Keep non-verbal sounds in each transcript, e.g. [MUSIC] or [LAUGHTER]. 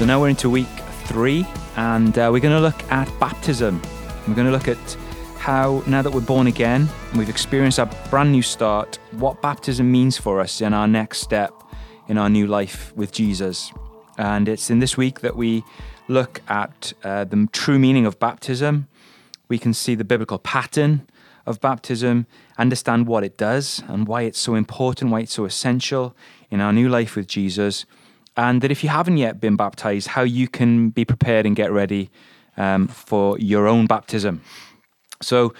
So now we're into week three, and uh, we're going to look at baptism. We're going to look at how, now that we're born again, and we've experienced our brand new start, what baptism means for us in our next step in our new life with Jesus. And it's in this week that we look at uh, the true meaning of baptism. We can see the biblical pattern of baptism, understand what it does and why it's so important, why it's so essential in our new life with Jesus and that if you haven't yet been baptized, how you can be prepared and get ready um, for your own baptism. So,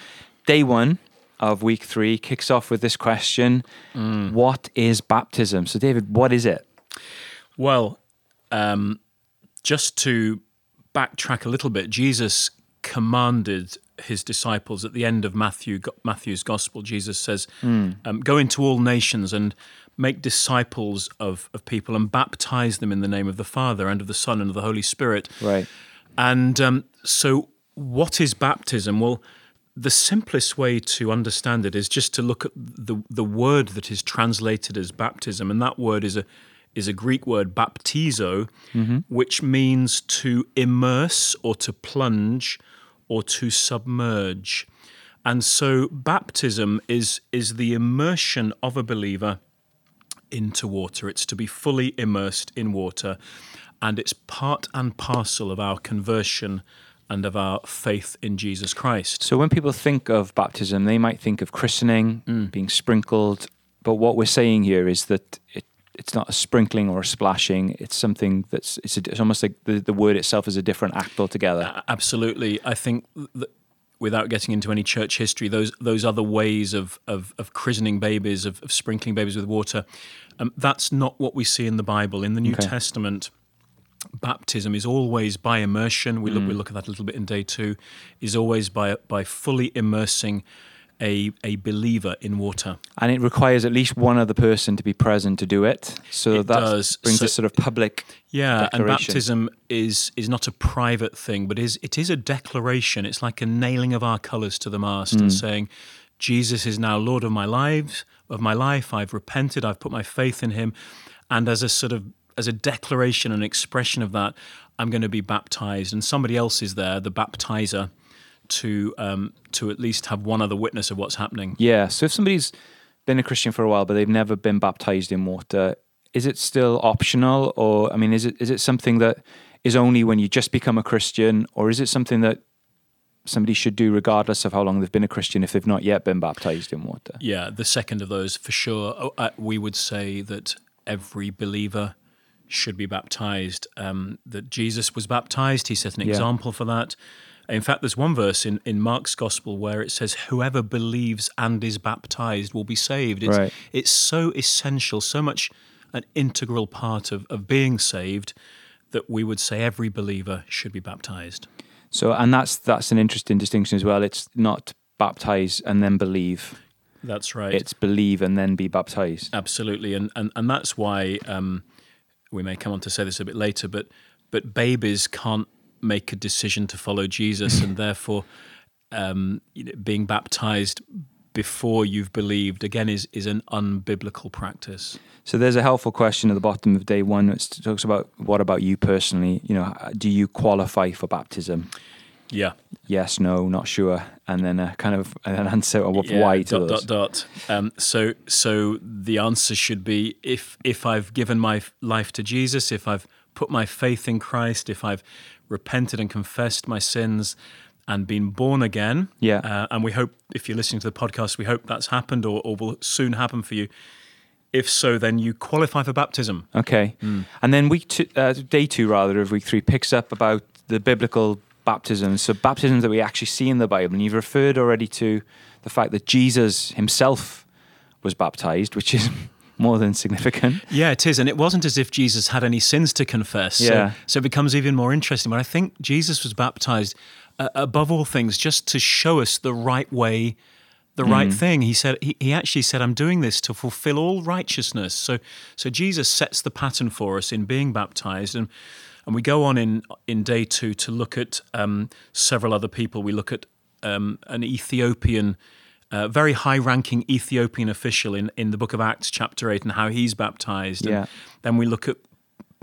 day one of week three kicks off with this question mm. What is baptism? So, David, what is it? Well, um, just to backtrack a little bit, Jesus commanded his disciples at the end of Matthew Matthew's gospel. Jesus says, mm. um, "Go into all nations and make disciples of, of people and baptize them in the name of the Father and of the Son and of the Holy Spirit. Right. And um, so, what is baptism? Well, the simplest way to understand it is just to look at the the word that is translated as baptism, and that word is a is a Greek word baptizo, mm-hmm. which means to immerse or to plunge or to submerge. And so baptism is is the immersion of a believer into water. It's to be fully immersed in water, and it's part and parcel of our conversion and of our faith in Jesus Christ. So when people think of baptism, they might think of christening, mm. being sprinkled, but what we're saying here is that it, it's not a sprinkling or a splashing. It's something that's it's, a, it's almost like the, the word itself is a different act altogether. Absolutely, I think that without getting into any church history, those those other ways of of, of christening babies, of, of, sprinkling babies with water, um, that's not what we see in the Bible. In the New okay. Testament, baptism is always by immersion. We look mm. we look at that a little bit in day two. Is always by by fully immersing a, a believer in water. And it requires at least one other person to be present to do it. So it that does. brings so, a sort of public Yeah, and baptism is is not a private thing, but is it is a declaration. It's like a nailing of our colours to the mast mm. and saying, Jesus is now Lord of my lives, of my life. I've repented, I've put my faith in him. And as a sort of as a declaration and expression of that, I'm going to be baptized. And somebody else is there, the baptizer, to um, to at least have one other witness of what's happening. Yeah. So if somebody's been a Christian for a while but they've never been baptized in water, is it still optional, or I mean, is it is it something that is only when you just become a Christian, or is it something that somebody should do regardless of how long they've been a Christian if they've not yet been baptized in water? Yeah, the second of those for sure. Oh, uh, we would say that every believer should be baptized. Um, that Jesus was baptized; he set an yeah. example for that. In fact, there's one verse in, in Mark's gospel where it says, Whoever believes and is baptized will be saved. It's, right. it's so essential, so much an integral part of, of being saved that we would say every believer should be baptized. So, and that's that's an interesting distinction as well. It's not baptize and then believe. That's right. It's believe and then be baptized. Absolutely, and and and that's why um, we may come on to say this a bit later, but but babies can't make a decision to follow Jesus, and [LAUGHS] therefore um, being baptized before you've believed again is is an unbiblical practice. So there's a helpful question at the bottom of day one that talks about what about you personally? You know, do you qualify for baptism? Yeah. Yes, no, not sure, and then a kind of an answer of yeah, why to dot, those. Dot dot. Um, so so the answer should be if if I've given my life to Jesus, if I've put my faith in Christ, if I've repented and confessed my sins and been born again. Yeah. Uh, and we hope, if you're listening to the podcast, we hope that's happened or, or will soon happen for you. If so, then you qualify for baptism. Okay. Mm. And then week two, uh, day two, rather, of week three picks up about the biblical baptisms. So, baptisms that we actually see in the Bible. And you've referred already to the fact that Jesus himself was baptized, which is more than significant. [LAUGHS] Yeah, it is. And it wasn't as if Jesus had any sins to confess. Yeah. So, so it becomes even more interesting. But I think Jesus was baptized uh, above all things just to show us the right way the right mm. thing. He said he, he actually said, I'm doing this to fulfill all righteousness. So so Jesus sets the pattern for us in being baptized. And and we go on in in day two to look at um, several other people. We look at um, an Ethiopian uh, very high ranking Ethiopian official in, in the book of Acts, chapter 8, and how he's baptized. Yeah. then we look at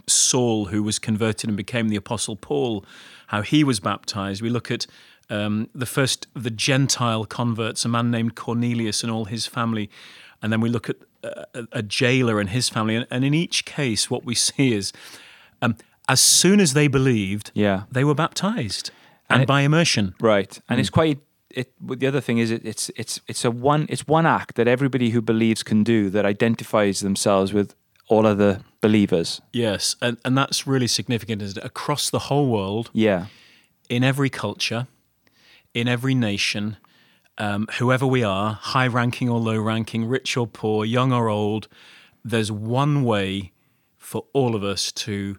Saul, who was converted and became the Apostle Paul, how he was baptized. We look at um, the first the Gentile converts, a man named Cornelius and all his family. And then we look at a, a jailer and his family. And, and, in each case, what we see is um, as soon as they believed, Yeah. they were baptized and, it- by immersion. Right, and it's quite. It. The other thing is, it, it's it's it's a one. It's one act that everybody who believes can do that identifies themselves with all other believers. Yes. And, and that's really significant, isn't it? Across the whole world, Yeah, in every culture, in every nation, um, whoever we are, high ranking or low ranking, rich or poor, young or old, there's one way for all of us to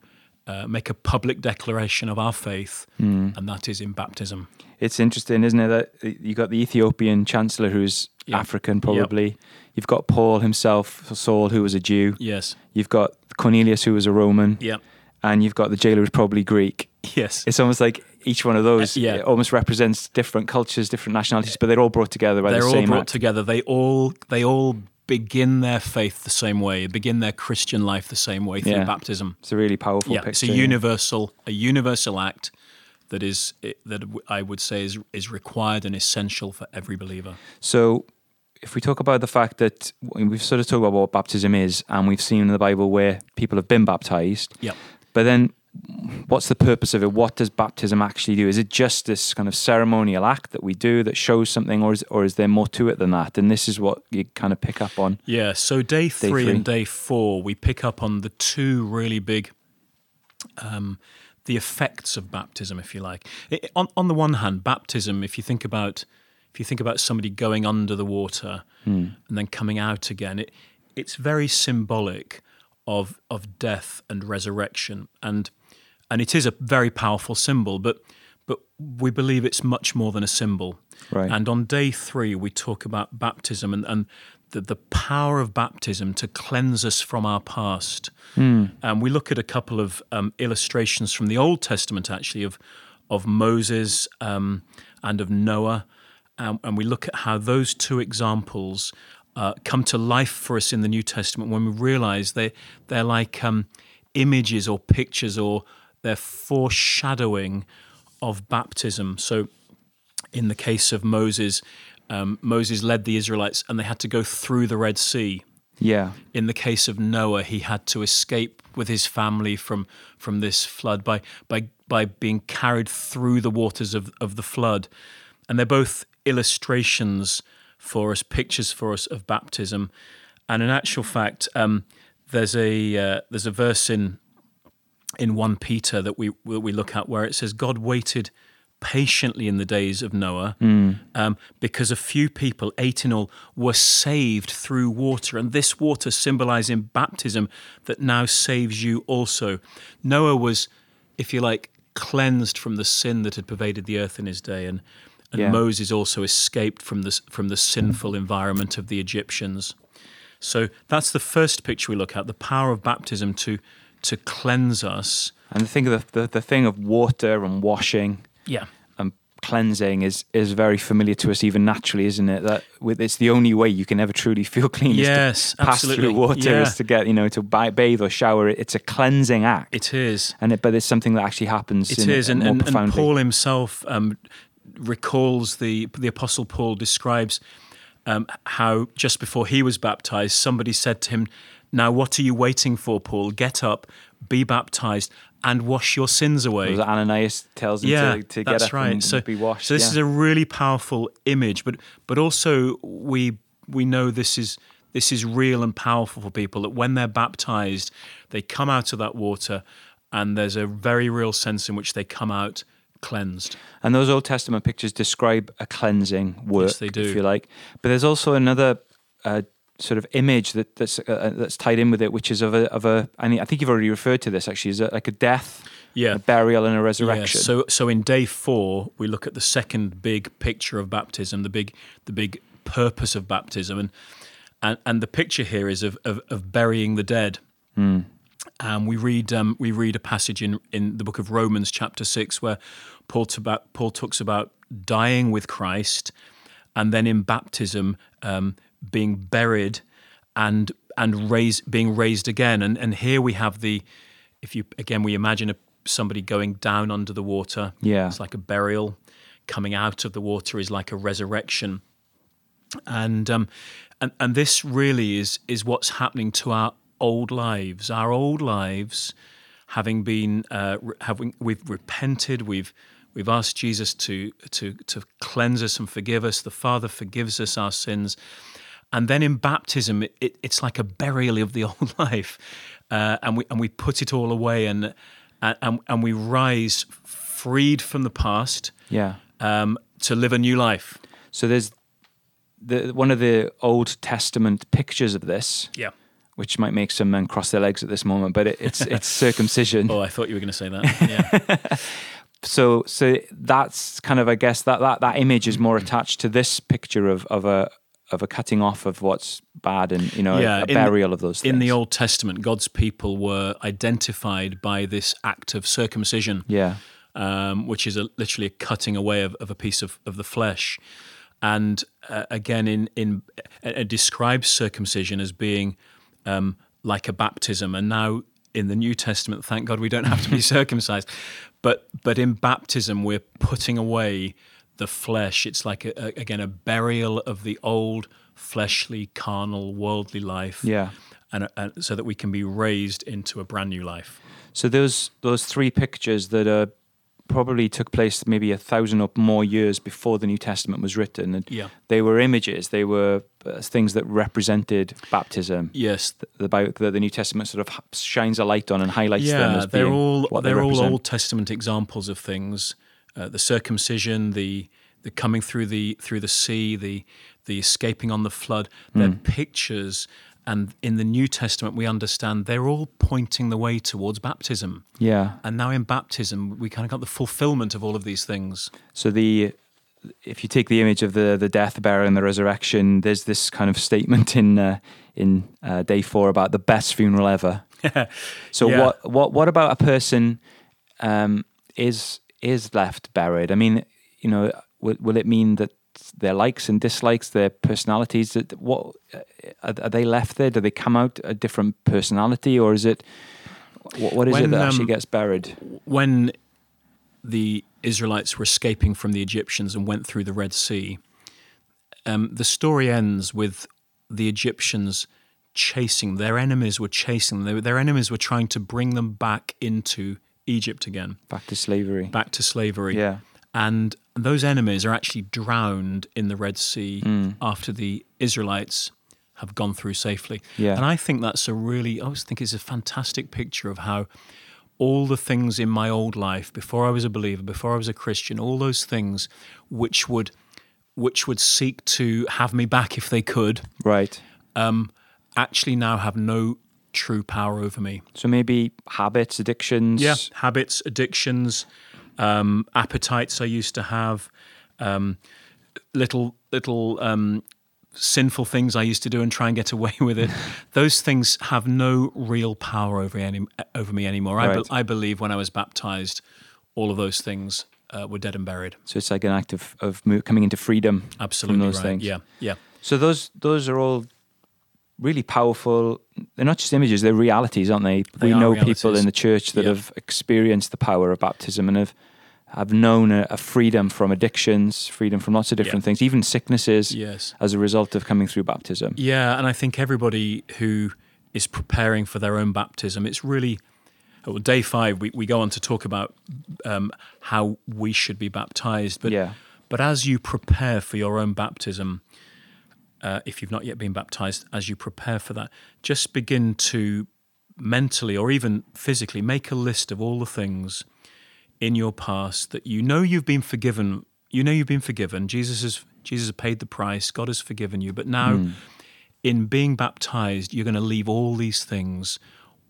uh, make a public declaration of our faith, Hmm. and that is in baptism. it's interesting, isn't it? That you got the Ethiopian chancellor who's Yeah. African, probably. You've got Paul himself, Saul, who was a Jew. Yes. You've got Cornelius, who was a Roman, Yeah. and you've got the jailer, who's probably Greek. Yes. It's almost like each one of those Uh, yeah. it almost represents different cultures, different nationalities, but they're all brought together by They're the all brought act. together. They all they all begin their faith the same way, begin their Christian life the same way through Yeah. baptism. It's a really powerful Yeah, picture. it's a yeah. universal a universal act that is that I would say is is required and essential for every believer. So, if we talk about the fact that we've sort of talked about what baptism is, and we've seen in the Bible where people have been baptized, Yep. but then what's the purpose of it? What does baptism actually do? Is it just this kind of ceremonial act that we do that shows something, or is, or is there more to it than that? And this is what you kind of pick up on. Yeah, so day three, three. and day four, we pick up on the two really big, um, the effects of baptism, if you like. I on on the one hand, baptism, if you think about, if you think about somebody going under the water and then coming out again, it it's very symbolic of of death and resurrection, and and it is a very powerful symbol, but but we believe it's much more than a symbol. Right. And on day three, we talk about baptism and, and the, the power of baptism to cleanse us from our past. And we look at a couple of um, illustrations from the Old Testament, actually, of, of Moses um, and of Noah. Um, and we look at how those two examples uh, come to life for us in the New Testament when we realize they, they're like um, images or pictures or they're foreshadowing of baptism. So in the case of Moses, um, Moses led the Israelites and they had to go through the Red Sea. Yeah, In the case of Noah, he had to escape with his family from, from this flood by, by, by being carried through the waters of, of the flood. And they're both illustrations for us, pictures for us of baptism. And in actual fact, um, there's, a, uh, there's a verse in, in 1 Peter that we, that we look at where it says, God waited patiently in the days of Noah um, because a few people, eight in all, were saved through water. And this water symbolizing baptism that now saves you also. Noah was, if you like, cleansed from the sin that had pervaded the earth in his day. And, and Yeah. Moses also escaped from the, from the sinful environment of the Egyptians. So that's the first picture we look at the power of baptism to, to cleanse us. and the thing of the, the, the thing of water and washing Yeah. and cleansing is is very familiar to us even naturally, isn't it? That with it's the only way you can ever truly feel clean Yes, is to pass absolutely. through water Yeah. is to get you know to bathe or shower. It's a cleansing act, It is. and it, but it's something that actually happens. It in is, and, and, and. Paul himself um, recalls the the apostle Paul describes um, how just before he was baptized, somebody said to him, "Now what are you waiting for, Paul? Get up, be baptized, and wash your sins away." Was Ananias tells him yeah, to, to get up right. and so, be washed. so this yeah. is a really powerful image, but but also we we know this is this is real and powerful for people that when they're baptized, they come out of that water, and there's a very real sense in which they come out cleansed. And those Old Testament pictures describe a cleansing work, they do. if you like. But there's also another uh, sort of image that, that's uh, that's tied in with it, which is of a of a. I, mean, I think you've already referred to this actually, is like a death, Yeah. a burial, and a Yeah, resurrection. so so in day four, we look at the second big picture of baptism, the big the big purpose of baptism, and and, and the picture here is of, of, of burying the dead. And we read um, we read a passage in, in the book of Romans, chapter six, where Paul about, Paul talks about dying with Christ, and then in baptism um, being buried and and raised being raised again. And and here we have the if you again we imagine a, somebody going down under the water. Yeah. it's like a burial. Coming out of the water is like a resurrection, and um, and and this really is is what's happening to our old lives. Our old lives, having been uh, having we've repented, we've we've asked Jesus to to to cleanse us and forgive us. The Father forgives us our sins, and then in baptism, it, it, it's like a burial of the [LAUGHS] old life, uh, and we and we put it all away, and and and we rise freed from the past Yeah. um, to live a new life. So there's the one of the Old Testament pictures of this, Yeah. which might make some men cross their legs at this moment, but it, it's [LAUGHS] it's circumcision. Oh, I thought you were going to say that. Yeah. [LAUGHS] So so that's kind of I guess that that that image is more [CLEARS THROAT] attached to this picture of of a of a cutting off of what's bad and you know Yeah, a, the- burial of those things. In the Old Testament, God's people were identified by this act of circumcision. yeah um, which is a, literally a cutting away of, of a piece of, of the flesh. And uh, again, in in it it describes circumcision as being um, like a baptism. And now in the New Testament, thank God we don't have to be [LAUGHS] circumcised. But but in baptism, we're putting away the flesh. It's like a, a, again a burial of the old fleshly, carnal, worldly life. yeah. And, and so that we can be raised into a brand new life. So those those three pictures that are probably took place maybe a thousand or more years before the New Testament was written, and Yeah. they were images. They were uh, things that represented baptism. Yes, The, the, the New Testament sort of shines a light on and highlights them yeah, they're all what they they're all. Old Testament examples of things: uh, the circumcision, the the coming through the through the sea, the the escaping on the flood. They're Hmm. pictures, and in the New Testament, we understand they're all pointing the way towards baptism. Yeah. And now in baptism, we kind of got the fulfillment of all of these things. So the if you take the image of the the death, burial, and the resurrection, there's this kind of statement in uh, in uh, day four about the best funeral ever. [LAUGHS] So Yeah. what what what about a person um, is is left buried? I mean, you know, will, will it mean that their likes and dislikes, their personalities, that what are, are they left there? Do they come out a different personality, or is it what, what is it When, that actually um, gets buried? when the Israelites were escaping from the Egyptians and went through the Red Sea, um, the story ends with the Egyptians chasing their enemies were chasing them. Their enemies were trying to bring them back into Egypt again, Back to slavery. back to slavery. Yeah. And those enemies are actually drowned in the Red Sea Hmm. after the Israelites have gone through safely. Yeah. And I think that's a really, I always think it's a fantastic picture of how all the things in my old life, before I was a believer, before I was a Christian, all those things which would which would seek to have me back if they could, Right. um, actually now have no true power over me. So maybe habits, addictions. Yeah, habits, addictions, um, appetites I used to have, um, little little um, sinful things I used to do and try and get away [LAUGHS] with it. Those things have no real power over any over me anymore. I, be, I believe when I was baptized, all of those things uh, were dead and buried. So it's like an act of, of coming into freedom Absolutely from those right. things. Yeah, yeah, So those those are all really powerful. They're not just images; they're realities, aren't they? They we are know people in the church that Yeah. have experienced the power of baptism and have have known a, a freedom from addictions, freedom from lots of different things, even sicknesses, yes. as a result of coming through baptism. Yeah, and I think everybody who is preparing for their own baptism, it's really. Well, day five, we, we go on to talk about um, how we should be baptized. But Yeah. but as you prepare for your own baptism, uh, if you've not yet been baptized, as you prepare for that, just begin to mentally or even physically make a list of all the things in your past that you know you've been forgiven. You know you've been forgiven. Jesus has Jesus has paid the price. God has forgiven you. But now, in being baptized, you're going to leave all these things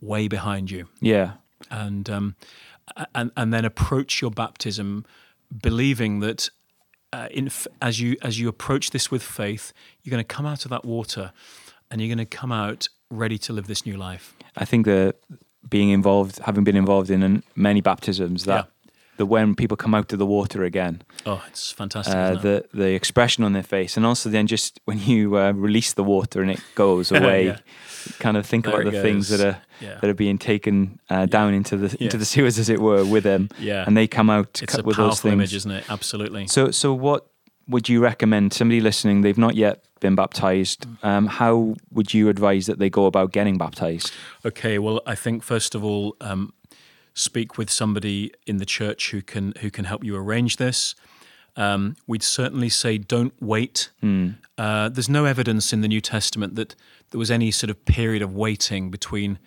way behind you Yeah. and um, and and then approach your baptism, believing that uh, in, f- as you as you approach this with faith, you're going to come out of that water, and you're going to come out ready to live this new life. I think that being involved, having been involved in many baptisms, that the when people come out of the water again, Oh, it's fantastic. uh, it? the the expression on their face, and also then just when you uh, release the water and it goes [LAUGHS] away, Yeah. kind of think There about the it things that are yeah. that are being taken uh, down into the into the sewers, as it were, with them, yeah. and they come out it's cut a with those things. image, isn't it? Absolutely. So, so what would you recommend somebody listening? They've not yet been baptized. Um, how would you advise that they go about getting baptized? Okay, well, I think first of all, um, speak with somebody in the church who can who can help you arrange this. Um, we'd certainly say don't wait. Uh, there's no evidence in the New Testament that there was any sort of period of waiting between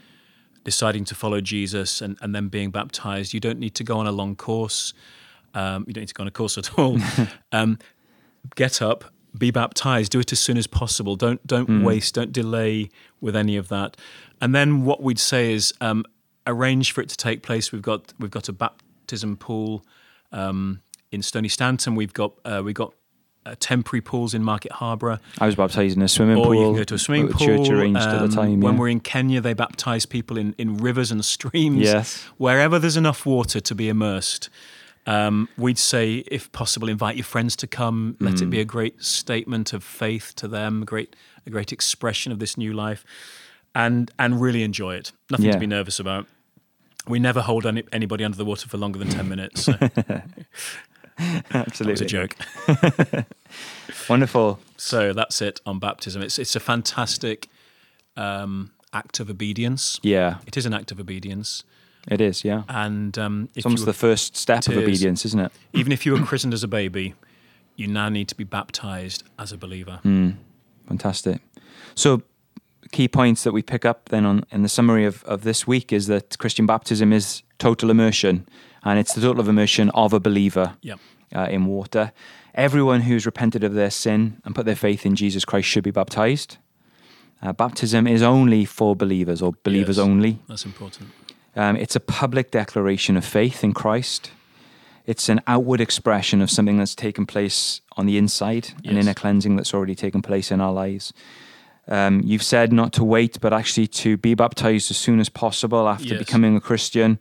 deciding to follow Jesus and, and then being baptized. You don't need to go on a long course. Um, you don't need to go on a course at all. [LAUGHS] um, get up, be baptized, do it as soon as possible. Don't don't waste, don't delay with any of that. And then what we'd say is um, arrange for it to take place. We've got we've got a baptism pool um, in Stoney Stanton. We've got uh, we've got uh, temporary pools in Market Harborough. I was baptized in a swimming Or pool. you can go to a swimming pool. Church arranged at the Um, time. When we're in Kenya, they baptize people in, in rivers and streams. Yes. Wherever there's enough water to be immersed. Um, we'd say, if possible, invite your friends to come. Let it be Mm. a great statement of faith to them, a great, a great expression of this new life, and and really enjoy it. Nothing Yeah. to be nervous about. We never hold any, anybody under the water for longer than ten minutes. So [LAUGHS] Absolutely. was a joke. [LAUGHS] Wonderful. So that's it on baptism. It's it's a fantastic um, act of obedience. Yeah, It is an act of obedience, it is. Yeah. and um, It's almost the first step of is. obedience, isn't it? even if you were christened as a baby, you now need to be baptized as a believer. Mm, fantastic. So, key points that we pick up then on in the summary of, of this week is that Christian baptism is total immersion, and it's the total immersion of a believer Yep. uh, in water. Everyone who's repented of their sin and put their faith in Jesus Christ should be baptized. Uh, baptism is only for believers or believers Yes. only. That's important. Um, it's a public declaration of faith in Christ. It's an outward expression of something that's taken place on the inside, an Yes. inner cleansing that's already taken place in our lives. Um, you've said not to wait, but actually to be baptized as soon as possible after Yes. becoming a Christian.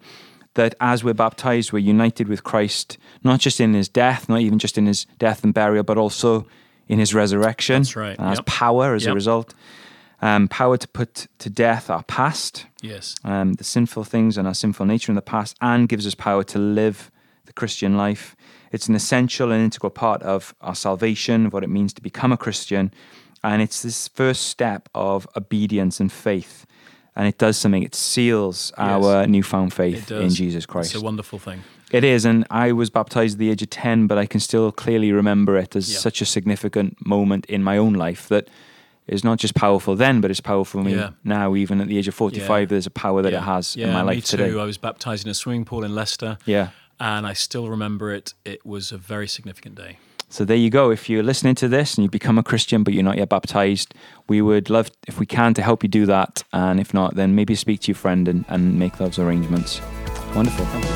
That as we're baptized, we're united with Christ, not just in his death, not even just in his death and burial, but also in his resurrection. That's right, And has yep. power as a result. Um, power to put to death our past, Yes. um, the sinful things and our sinful nature in the past, and gives us power to live the Christian life. It's an essential and integral part of our salvation, of what it means to become a Christian. And it's this first step of obedience and faith. And it does something, it seals our newfound faith in Jesus Christ. It's a wonderful thing. It is, and I was baptized at the age of 10, but I can still clearly remember it as Yeah. such a significant moment in my own life that is not just powerful then, but it's powerful for me Yeah. now, even at the age of 45. Yeah. There's a power that it has yeah, in my me life too. today. I was baptized in a swimming pool in Leicester, Yeah. and I still remember it. It was a very significant day. So there you go. If you're listening to this and you become a Christian, but you're not yet baptized, we would love, if we can, to help you do that. And if not, then maybe speak to your friend and, and make those arrangements. Wonderful. Thank you.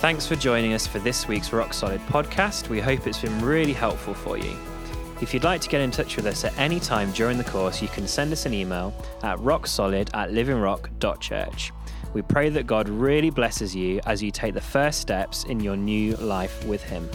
Thanks for joining us for this week's Rock Solid podcast. We hope it's been really helpful for you. If you'd like to get in touch with us at any time during the course, you can send us an email at rocksolid at livingrock.church. We pray that God really blesses you as you take the first steps in your new life with Him.